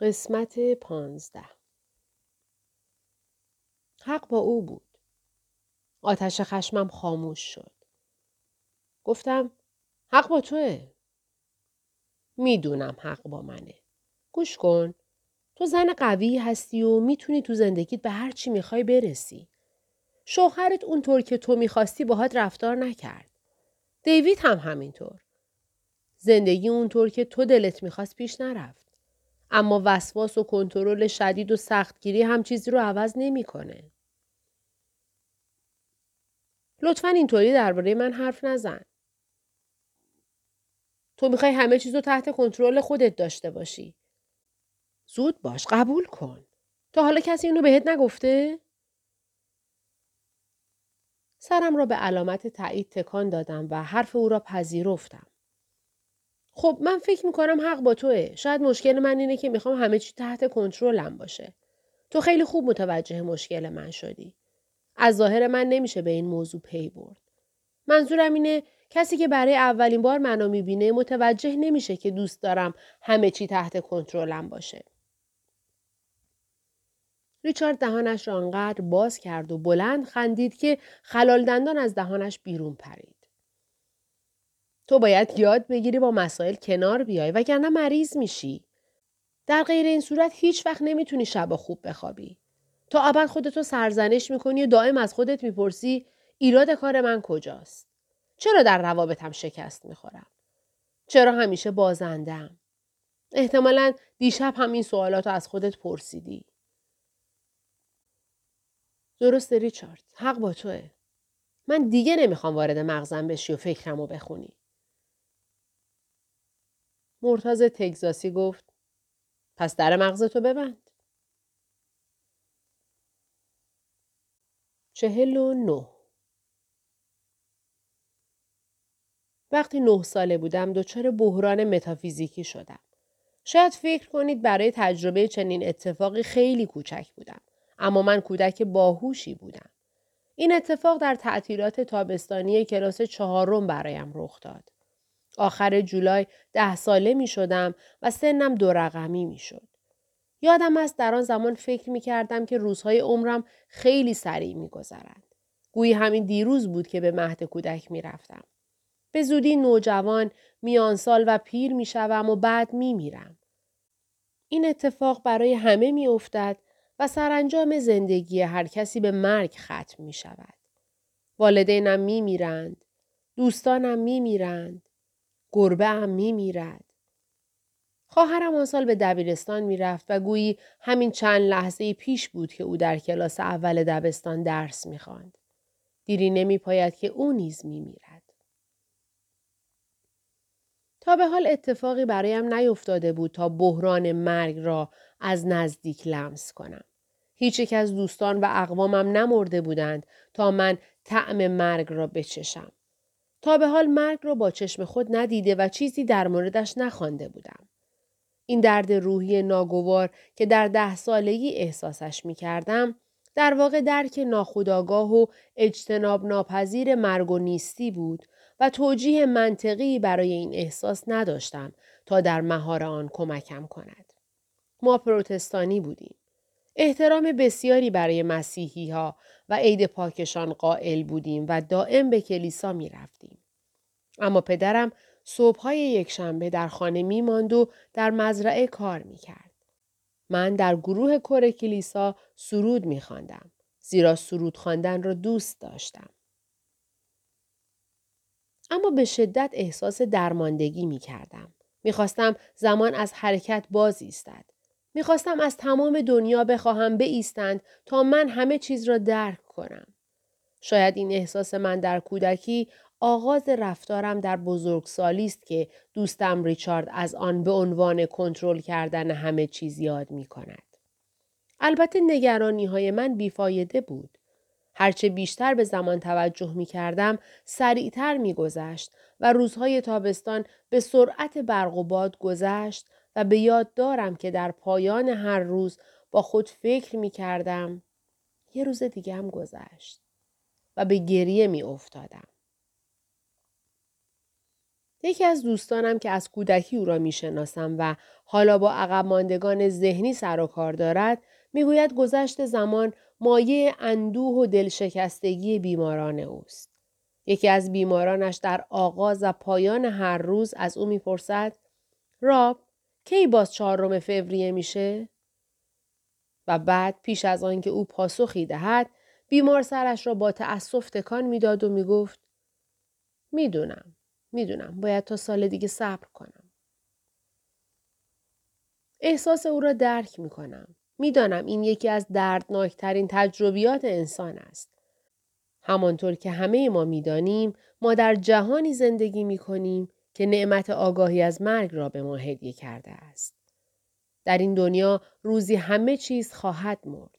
قسمت پانزده حق با او بود. آتش خشمم خاموش شد. گفتم حق با توه. می‌دونم حق با منه. گوش کن. تو زن قوی هستی و می‌تونی تو زندگیت به هر چی می‌خوای برسی. شوهرت اونطور که تو می‌خواستی باهات رفتار نکرد. دیوید هم همینطور. زندگی اونطور که تو دلت می‌خواست پیش نرفت. اما وسواس و کنترل شدید و سختگیری هم چیزی رو عوض نمی‌کنه. لطفا اینطوری درباره من حرف نزن. تو می‌خوای همه چیز رو تحت کنترل خودت داشته باشی. زود باش قبول کن. تا حالا کسی اینو بهت نگفته؟ سرم را به علامت تایید تکان دادم و حرف او را پذیرفتم. خب من فکر می‌کنم حق با توه. شاید مشکل من اینه که می‌خوام همه چی تحت کنترلم باشه. تو خیلی خوب متوجه مشکل من شدی. از ظاهر من نمیشه به این موضوع پی برد. منظورم اینه کسی که برای اولین بار منو می‌بینه متوجه نمیشه که دوست دارم همه چی تحت کنترلم باشه. ریچارد دهانش را انقدر باز کرد و بلند خندید که خلال دندان از دهانش بیرون پرید. تو باید یاد بگیری با مسائل کنار بیای وگرنه مریض میشی. در غیر این صورت هیچ وقت نمی‌تونی شب خوب بخوابی. تا ابد خودتو سرزنش می‌کنی و دائم از خودت می‌پرسی ایراد کار من کجاست؟ چرا در روابطم شکست می‌خورم؟ چرا همیشه بازندم؟ احتمالا دیشب هم این سوالات از خودت پرسیدی. درسته ریچارد. حق با توه. من دیگه نمی‌خوام وارد مغزم بشی و فکرمو بخونی. مرتاز تگزاسی گفت پس در مغزتو ببند. چهل و نه وقتی نه ساله بودم دچار بحران متافیزیکی شدم. شاید فکر کنید برای تجربه چنین اتفاقی خیلی کوچک بودم. اما من کودک باهوشی بودم. این اتفاق در تعطیلات تابستانی کلاس چهارم برایم رخ داد. آخر جولای ده ساله می شدم و سنم دو رقمی می شد. یادم است در آن زمان فکر می کردم که روزهای عمرم خیلی سریع می گذرند. گویی همین دیروز بود که به مهد کودک می رفتم. به زودی نوجوان، میان سال و پیر می شوم و بعد می میرم. این اتفاق برای همه می افتد و سرانجام زندگی هر کسی به مرگ ختم می شود. والدینم می میرند. دوستانم می میرند. گربه هم می میرد. خواهرم آن سال به دبیرستان می‌رفت و گویی همین چند لحظه پیش بود که او در کلاس اول دبستان درس می‌خواند. دیری نمی پاید که او نیز می میرد. تا به حال اتفاقی برایم نیفتاده بود تا بحران مرگ را از نزدیک لمس کنم. هیچ یک از دوستان و اقوامم نمرده بودند تا من طعم مرگ را بچشم. تا به حال مرگ را با چشم خود ندیده و چیزی در موردش نخوانده بودم. این درد روحی ناگوار که در ده سالگی احساسش می کردم، در واقع درک ناخودآگاه و اجتناب ناپذیر مرگ و نیستی بود و توجیه منطقی برای این احساس نداشتم تا در مهار آن کمکم کند. ما پروتستانی بودیم. احترام بسیاری برای مسیحی ها و عید پاکشان قائل بودیم و دائم به کلیسا می رفتیم. اما پدرم صبحهای یک شنبه در خانه می ماند و در مزرعه کار می کرد. من در گروه کور کلیسا سرود می خواندم. زیرا سرود خواندن را دوست داشتم. اما به شدت احساس درماندگی می کردم. می خواستم زمان از حرکت باز ایستد. می‌خواستم از تمام دنیا بخواهم بایستند تا من همه چیز را درک کنم. شاید این احساس من در کودکی آغاز رفتارم در بزرگسالی است که دوستم ریچارد از آن به عنوان کنترل کردن همه چیز یاد می کند. البته نگرانی های من بیفایده بود. هرچه بیشتر به زمان توجه می کردم سریعتر می گذشت و روزهای تابستان به سرعت برق و باد گذشت و به یاد دارم که در پایان هر روز با خود فکر می کردم یه روز دیگه هم گذشت و به گریه می افتادم. یکی از دوستانم که از کودکی او را می‌شناسم و حالا با عقب ماندگان ذهنی سر و کار دارد می‌گوید گذشت زمان مایه اندوه و دلشکستگی بیماران اوست. یکی از بیمارانش در آغاز و پایان هر روز از او می‌پرسد راب کی باز چهارم فوریه میشه؟ و بعد پیش از آنکه او پاسخی دهد بیمار سرش را با تأسف تکان می‌داد و می‌گفت می‌دونم می‌دونم باید تا سال دیگه صبر کنم احساس او را درک می‌کنم می‌دانم این یکی از دردناکترین تجربیات انسان است همانطور که همه ما می‌دانیم ما در جهانی زندگی می کنیم که نعمت آگاهی از مرگ را به ما هدیه کرده است. در این دنیا روزی همه چیز خواهد مرد.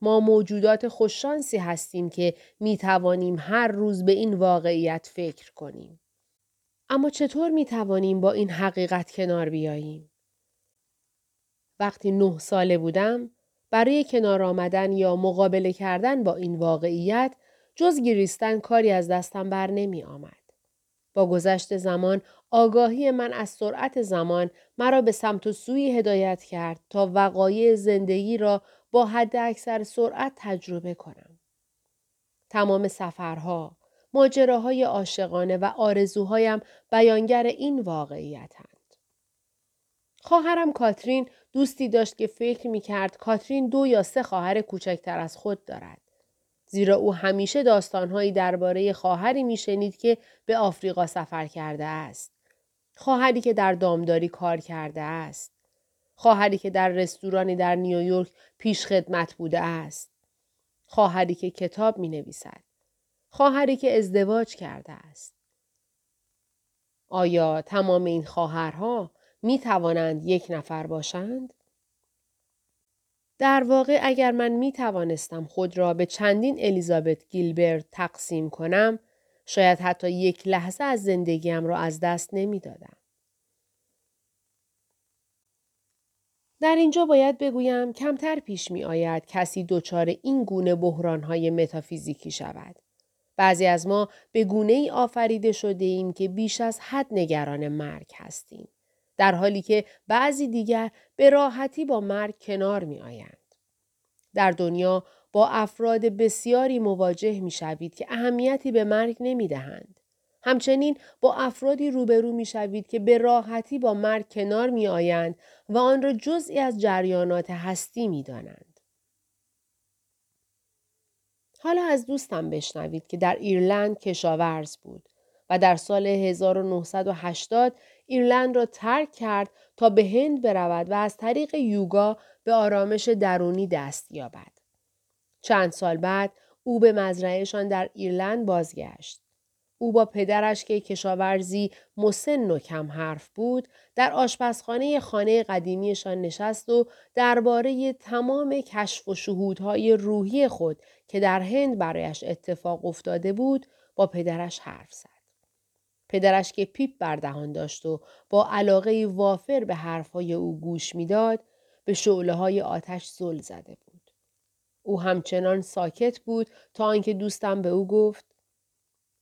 ما موجودات خوششانسی هستیم که می توانیم هر روز به این واقعیت فکر کنیم. اما چطور می توانیم با این حقیقت کنار بیاییم؟ وقتی نه ساله بودم برای کنار آمدن یا مقابله کردن با این واقعیت جز گریستن کاری از دستم بر نمی آمد. با گذشت زمان آگاهی من از سرعت زمان مرا به سمت و سوی هدایت کرد تا وقایع زندگی را با حد اکثر سرعت تجربه کنم. تمام سفرها، ماجراهای عاشقانه و آرزوهایم بیانگر این واقعیتند. خواهرم کاترین دوستی داشت که فکر می کرد کاترین دو یا سه خواهر کوچکتر از خود دارد. زیرا او همیشه داستانهایی درباره خواهری میشنید که به آفریقا سفر کرده است. خواهری که در دامداری کار کرده است. خواهری که در رستورانی در نیویورک پیش خدمت بوده است. خواهری که کتاب می نویسد. خواهری که ازدواج کرده است. آیا تمام این خواهرها می توانند یک نفر باشند؟ در واقع اگر من می توانستم خود را به چندین الیزابت گیلبرت تقسیم کنم شاید حتی یک لحظه از زندگیم را از دست نمی دادم. در اینجا باید بگویم کمتر پیش می آید کسی دچار این گونه های متافیزیکی شود. بعضی از ما به گونه ای آفریده شده ایم که بیش از حد نگران مرگ هستیم. در حالی که بعضی دیگر به راحتی با مرگ کنار می آیند. در دنیا با افراد بسیاری مواجه می شوید که اهمیتی به مرگ نمی دهند. همچنین با افرادی روبرو می شوید که به راحتی با مرگ کنار می آیند و آن را جزئی از جریانات هستی می دانند. حالا از دوستم بشنوید که در ایرلند کشاورز بود و در سال 1980 ایرلند را ترک کرد تا به هند برود و از طریق یوگا به آرامش درونی دست یابد. چند سال بعد او به مزرعهشان در ایرلند بازگشت. او با پدرش که کشاورزی مسن و کم حرف بود در آشپزخانه خانه قدیمیشان نشست و درباره تمام کشف و شهودهای روحی خود که در هند برایش اتفاق افتاده بود با پدرش حرف زد. پدرش که پیپ بردهان داشت و با علاقه وافر به حرفهای او گوش می‌داد به شعله های آتش زل زده بود. او همچنان ساکت بود تا آنکه دوستم به او گفت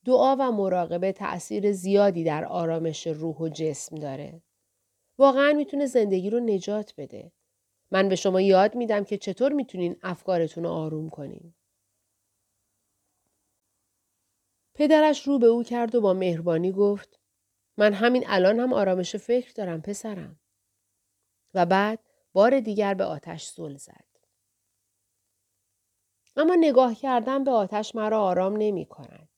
دعا و مراقبه تأثیر زیادی در آرامش روح و جسم داره. واقعا می‌تونه زندگی رو نجات بده. من به شما یاد میدم که چطور می‌تونین افکارتون رو آروم کنین. پدرش رو به او کرد و با مهربانی گفت من همین الان هم آرامش فکر دارم پسرم. و بعد بار دیگر به آتش زل زد. اما نگاه کردن به آتش مرا آرام نمی کند.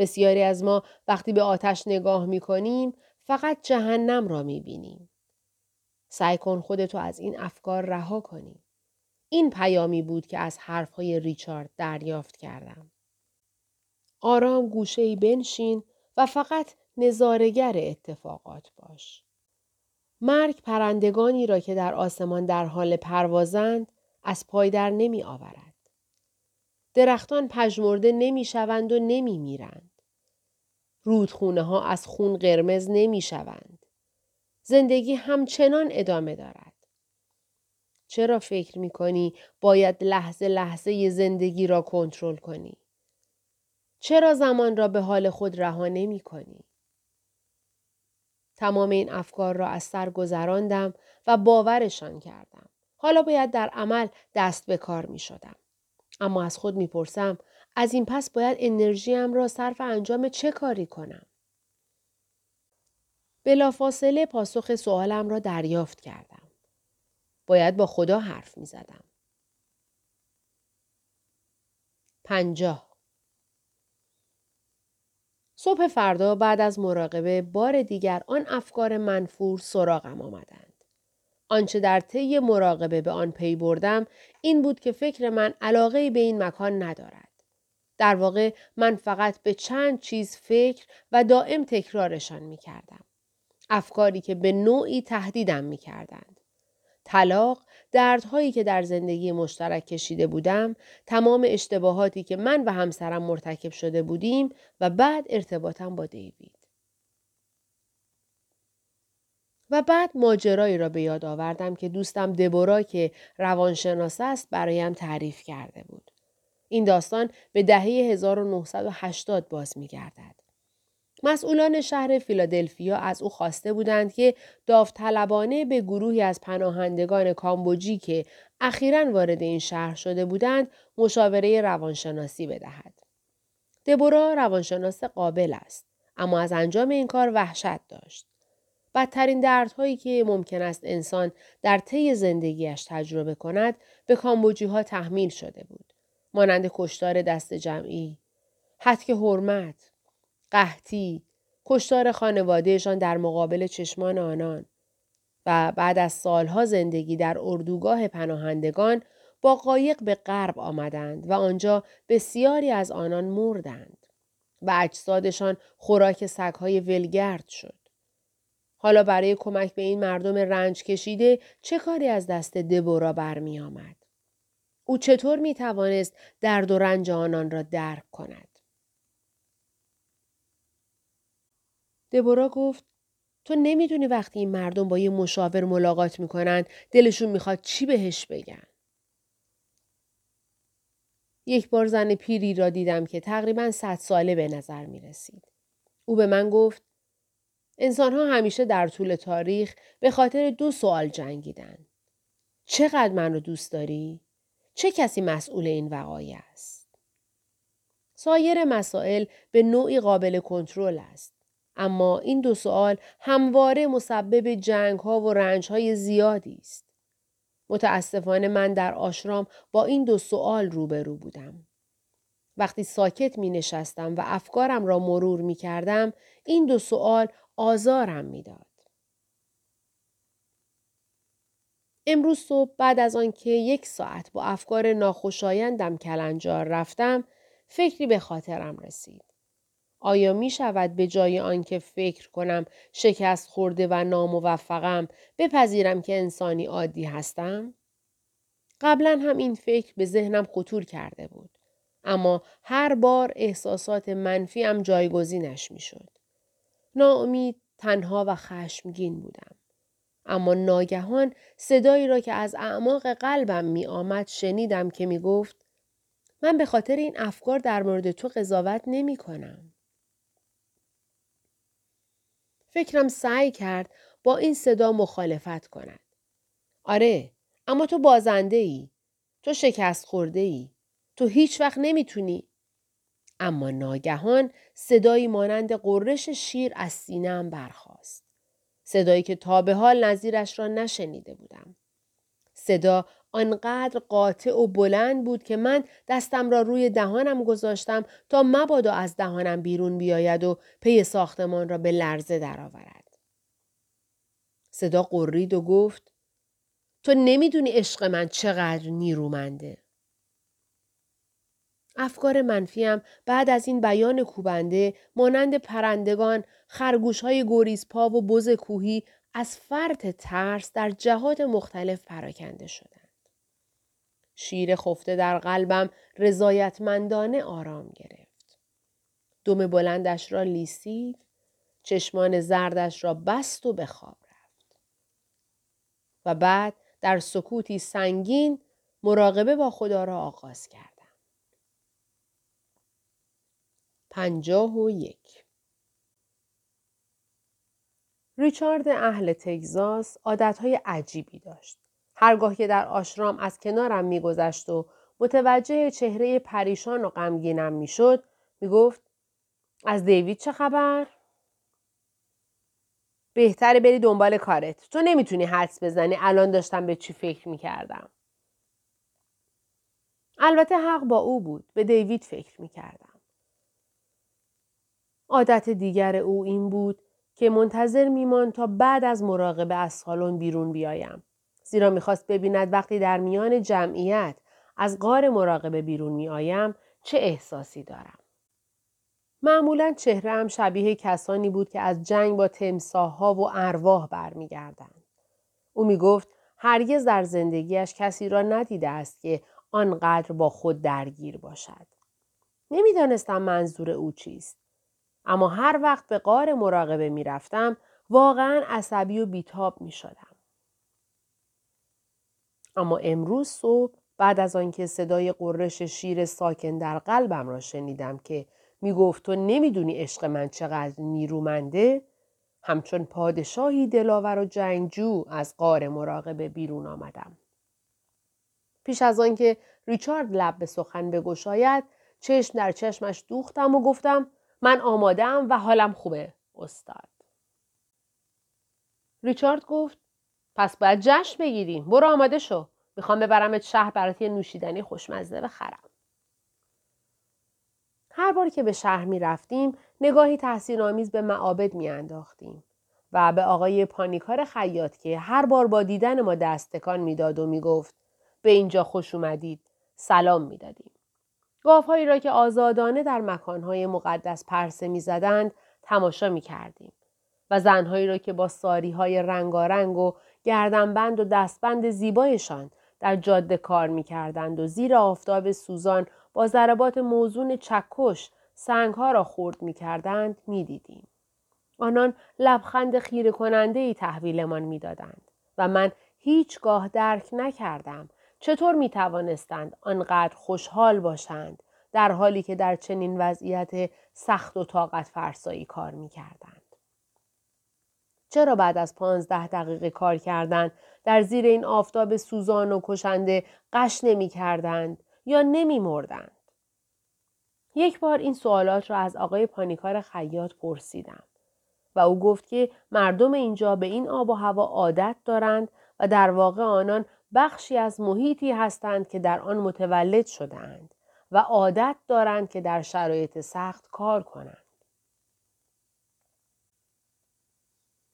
بسیاری از ما وقتی به آتش نگاه می کنیم فقط جهنم را می بینیم. سعی کن خودتو از این افکار رها کنی. این پیامی بود که از حرفهای ریچارد دریافت کردم. آرام گوشه بنشین و فقط نظارگر اتفاقات باش. مرگ پرندگانی را که در آسمان در حال پروازند از پای در نمی آورد. درختان پژمرده نمی شوند و نمی میرند. رودخونه ها از خون قرمز نمی شوند. زندگی همچنان ادامه دارد. چرا فکر می کنی باید لحظه لحظه زندگی را کنترل کنی؟ چرا زمان را به حال خود رها نمی کنی؟ تمام این افکار را از سر گذراندم و باورشان کردم. حالا باید در عمل دست به کار می شدم. اما از خود می پرسم از این پس باید انرژیم را صرف انجام چه کاری کنم؟ بلافاصله پاسخ سوالم را دریافت کردم. باید با خدا حرف می زدم. پنجاه صبح فردا بعد از مراقبه بار دیگر آن افکار منفور سراغم آمدند. آنچه در طی مراقبه به آن پی بردم این بود که فکر من علاقه به این مکان ندارد. در واقع من فقط به چند چیز فکر و دائم تکرارشان می کردم. افکاری که به نوعی تهدیدم می کردند. طلاق، دردهایی که در زندگی مشترک کشیده بودم، تمام اشتباهاتی که من و همسرم مرتکب شده بودیم و بعد ارتباطم با دیوید. و بعد ماجرایی را به یاد آوردم که دوستم دبورا که روانشناس است برایم تعریف کرده بود. این داستان به دهه 1980 باز می گردد. مسئولان شهر فیلادلفیا از او خواسته بودند که داوطلبانه به گروهی از پناهندگان کامبوجی که اخیرا وارد این شهر شده بودند مشاوره روانشناسی بدهد. دبورا روانشناس قابل است اما از انجام این کار وحشت داشت. بدترین دردهایی که ممکن است انسان در طی زندگیش تجربه کند به کامبوجی ها تحمیل شده بود. مانند کشتار دست جمعی، حتک حرمت، قحطی، کشتار خانوادهشان در مقابل چشمان آنان و بعد از سالها زندگی در اردوگاه پناهندگان با قایق به غرب آمدند و آنجا بسیاری از آنان مردند و اجسادشان خوراک سگهای ولگرد شد. حالا برای کمک به این مردم رنج کشیده چه کاری از دست دبورا برمی آمد؟ او چطور می توانست درد و رنج آنان را درک کند؟ دبورا گفت تو نمی‌دونی وقتی این مردم با یه مشاور ملاقات می‌کنن دلشون می‌خواد چی بهش بگن. یک بار زن پیری را دیدم که تقریبا صد ساله به نظر می رسید. او به من گفت انسان ها همیشه در طول تاریخ به خاطر دو سوال جنگیدن. چقدر من رو دوست داری؟ چه کسی مسئول این وقایع است؟ سایر مسائل به نوعی قابل کنترل است. اما این دو سوال همواره مسبب جنگ ها و رنج های زیادی است. متاسفانه من در آشرام با این دو سوال روبرو بودم. وقتی ساکت می نشستم و افکارم را مرور می کردم این دو سوال آزارم می داد. امروز صبح بعد از آنکه یک ساعت با افکار ناخوشایندم کلنجار رفتم فکری به خاطرم رسید. آیا می شود به جای آنکه فکر کنم شکست خورده و ناموفقم بپذیرم که انسانی عادی هستم؟ قبلا هم این فکر به ذهنم خطور کرده بود. اما هر بار احساسات منفیم جایگزینش می شد. ناامید، تنها و خشمگین بودم. اما ناگهان صدایی را که از اعماق قلبم می آمد شنیدم که می گفت من به خاطر این افکار در مورد تو قضاوت نمی کنم. فکرم سعی کرد با این صدا مخالفت کند. آره، اما تو بازنده ای. تو شکست خورده ای. تو هیچ وقت نمی‌تونی. اما ناگهان صدایی مانند قررش شیر از سینهام برخاست. صدایی که تا به حال نظیرش را نشنیده بودم. صدا آنقدر قاطع و بلند بود که من دستم را روی دهانم گذاشتم تا مبادا از دهانم بیرون بیاید و پی ساختمان را به لرزه درآورد. صدا قرید و گفت تو نمی‌دونی عشق من چقدر نیرومنده. افکار منفیم بعد از این بیان کوبنده مانند پرندگان خرگوش های گوریز پا و بز کوهی از فرط ترس در جهات مختلف پراکنده شدند. شیر خفته در قلبم رضایتمندانه آرام گرفت. دم بلندش را لیسید، چشمان زردش را بست و به خواب رفت. و بعد در سکوتی سنگین مراقبه با خدا را آغاز کردم. پنجاه و یک. ریچارد اهل تگزاس عادتهای عجیبی داشت. هرگاه که در آشرام از کنارم میگذشت و متوجه چهره پریشان و غمگینم می‌شد می‌گفت از دیوید چه خبر؟ بهتره بری دنبال کارت. تو نمی‌تونی حدس بزنی الان داشتم به چی فکر می‌کردم. البته حق با او بود. به دیوید فکر می‌کردم. عادت دیگر او این بود که منتظر میمان تا بعد از مراقبه از سالن بیرون بیایم. زیرا می‌خواست ببیند وقتی در میان جمعیت از غار مراقبه بیرون میآیم چه احساسی دارم. معمولا چهرهام شبیه کسانی بود که از جنگ با تمساهها و ارواح برمیگردند. او می‌گفت هرگز در زندگیش کسی را ندیده است که آنقدر با خود درگیر باشد. نمی‌دانستم منظور او چیست. اما هر وقت به قار مراقبه می‌رفتم واقعا عصبی و بیتاب می شدم. اما امروز صبح بعد از آنکه صدای قررش شیر ساکن در قلبم را شنیدم که می گفت تو نمی‌دونی عشق من چقدر نیرومنده همچون پادشاهی دلاور و جنگجو از قار مراقبه بیرون آمدم. پیش از آنکه ریچارد لب به سخن بگشاید چشم در چشمش دوختم و گفتم من آمادم و حالم خوبه استاد. ریچارد گفت پس باید جشن بگیریم. برو آماده شو. می‌خوام ببرمت شهر برات یه نوشیدنی خوشمزه بخرم. هر بار که به شهر می رفتیم نگاهی تحسین آمیز به معابد می انداختیم و به آقای پانیکار خیاط که هر بار با دیدن ما دستکان می‌داد و می‌گفت به اینجا خوش اومدید سلام می‌دادیم. گاوهایی را که آزادانه در مکانهای مقدس پرسه می‌زدند تماشا می کردیم و زنهایی را که با ساریهای رنگارنگ و گردنبند و دستبند زیبایشان در جاده کار می کردند و زیر آفتاب سوزان با ضربات موزون چکش سنگها را خورد می کردند. آنان لبخند خیره کننده ای تحویلمان می دادند و من هیچگاه درک نکردم چطور می توانستند آنقدر خوشحال باشند در حالی که در چنین وضعیت سخت و طاقت فرسایی کار می کردند. چرا بعد از پانزده دقیقه کار کردن در زیر این آفتاب سوزان و کشنده قش نمی کردند یا نمی مردند؟ یک بار این سوالات را از آقای پانیکار خیاط پرسیدم و او گفت که مردم اینجا به این آب و هوا عادت دارند و در واقع آنان بخشی از محیطی هستند که در آن متولد شدهاند و عادت دارند که در شرایط سخت کار کنند.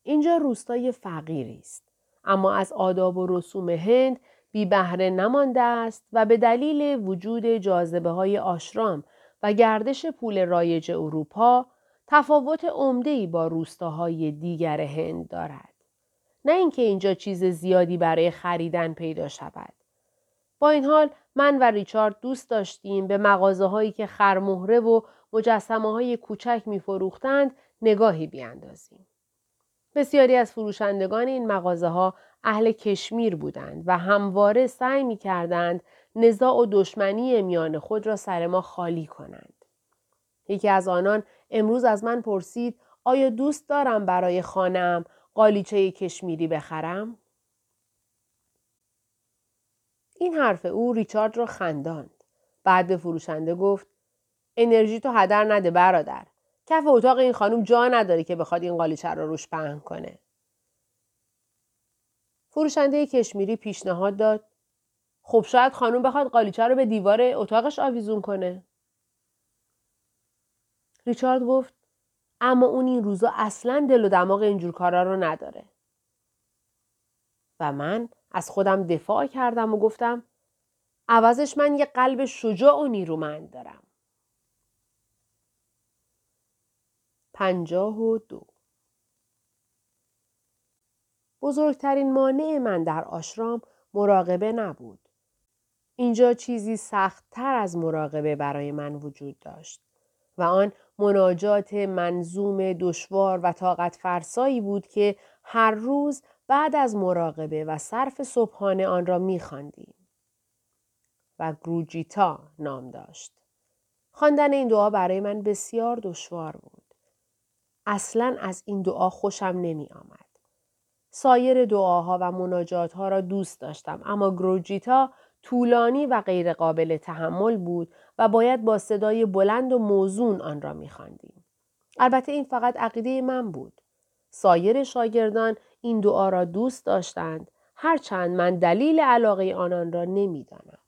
اینجا روستای فقیری است اما از آداب و رسوم هند بی بهره نمانده است و به دلیل وجود جاذبه های آشرام و گردش پول رایج اروپا تفاوت عمده با روستاهای دیگر هند دارد. نه اینکه اینجا چیز زیادی برای خریدن پیدا شود. با این حال من و ریچارد دوست داشتیم به مغازه هایی که خرمهره و مجسمه های کوچک می فروختند نگاهی بیاندازیم. بسیاری از فروشندگان این مغازه ها اهل کشمیر بودند و همواره سعی می کردند نزاع و دشمنی میان خود را سر ما خالی کنند. یکی از آنان امروز از من پرسید آیا دوست دارم برای خانم قالیچه کشمیری بخرم؟ این حرف او ریچارد را خنداند. بعد به فروشنده گفت انرژی تو هدر نده برادر. کف اتاق این خانم جا نداره که بخواد این قالیچه را روش پهن کنه. فروشنده کشمیری پیشنهاد داد خب شاید خانم بخواد قالیچه رو به دیوار اتاقش آویزون کنه. ریچارد گفت اما اون این روزا اصلا دل و دماغ اینجور کارا رو نداره. و من از خودم دفاع کردم و گفتم عوضش من یه قلب شجاع و نیرومند دارم. پنجاه و دو بزرگترین مانع من در آشرام مراقبه نبود. اینجا چیزی سختتر از مراقبه برای من وجود داشت و آن مناجات منظوم دشوار و طاقت فرسایی بود که هر روز بعد از مراقبه و صرف صبحانه آن را میخواندیم و گروجیتا نام داشت. خواندن این دعا برای من بسیار دشوار بود. اصلا از این دعا خوشم نمی آمد. سایر دعاها و مناجات ها را دوست داشتم اما گروجیتا طولانی و غیرقابل تحمل بود و باید با صدای بلند و موزون آن را میخواندیم. البته این فقط عقیده من بود. سایر شاگردان این دعا را دوست داشتند هرچند من دلیل علاقه آنان را نمی‌دانم.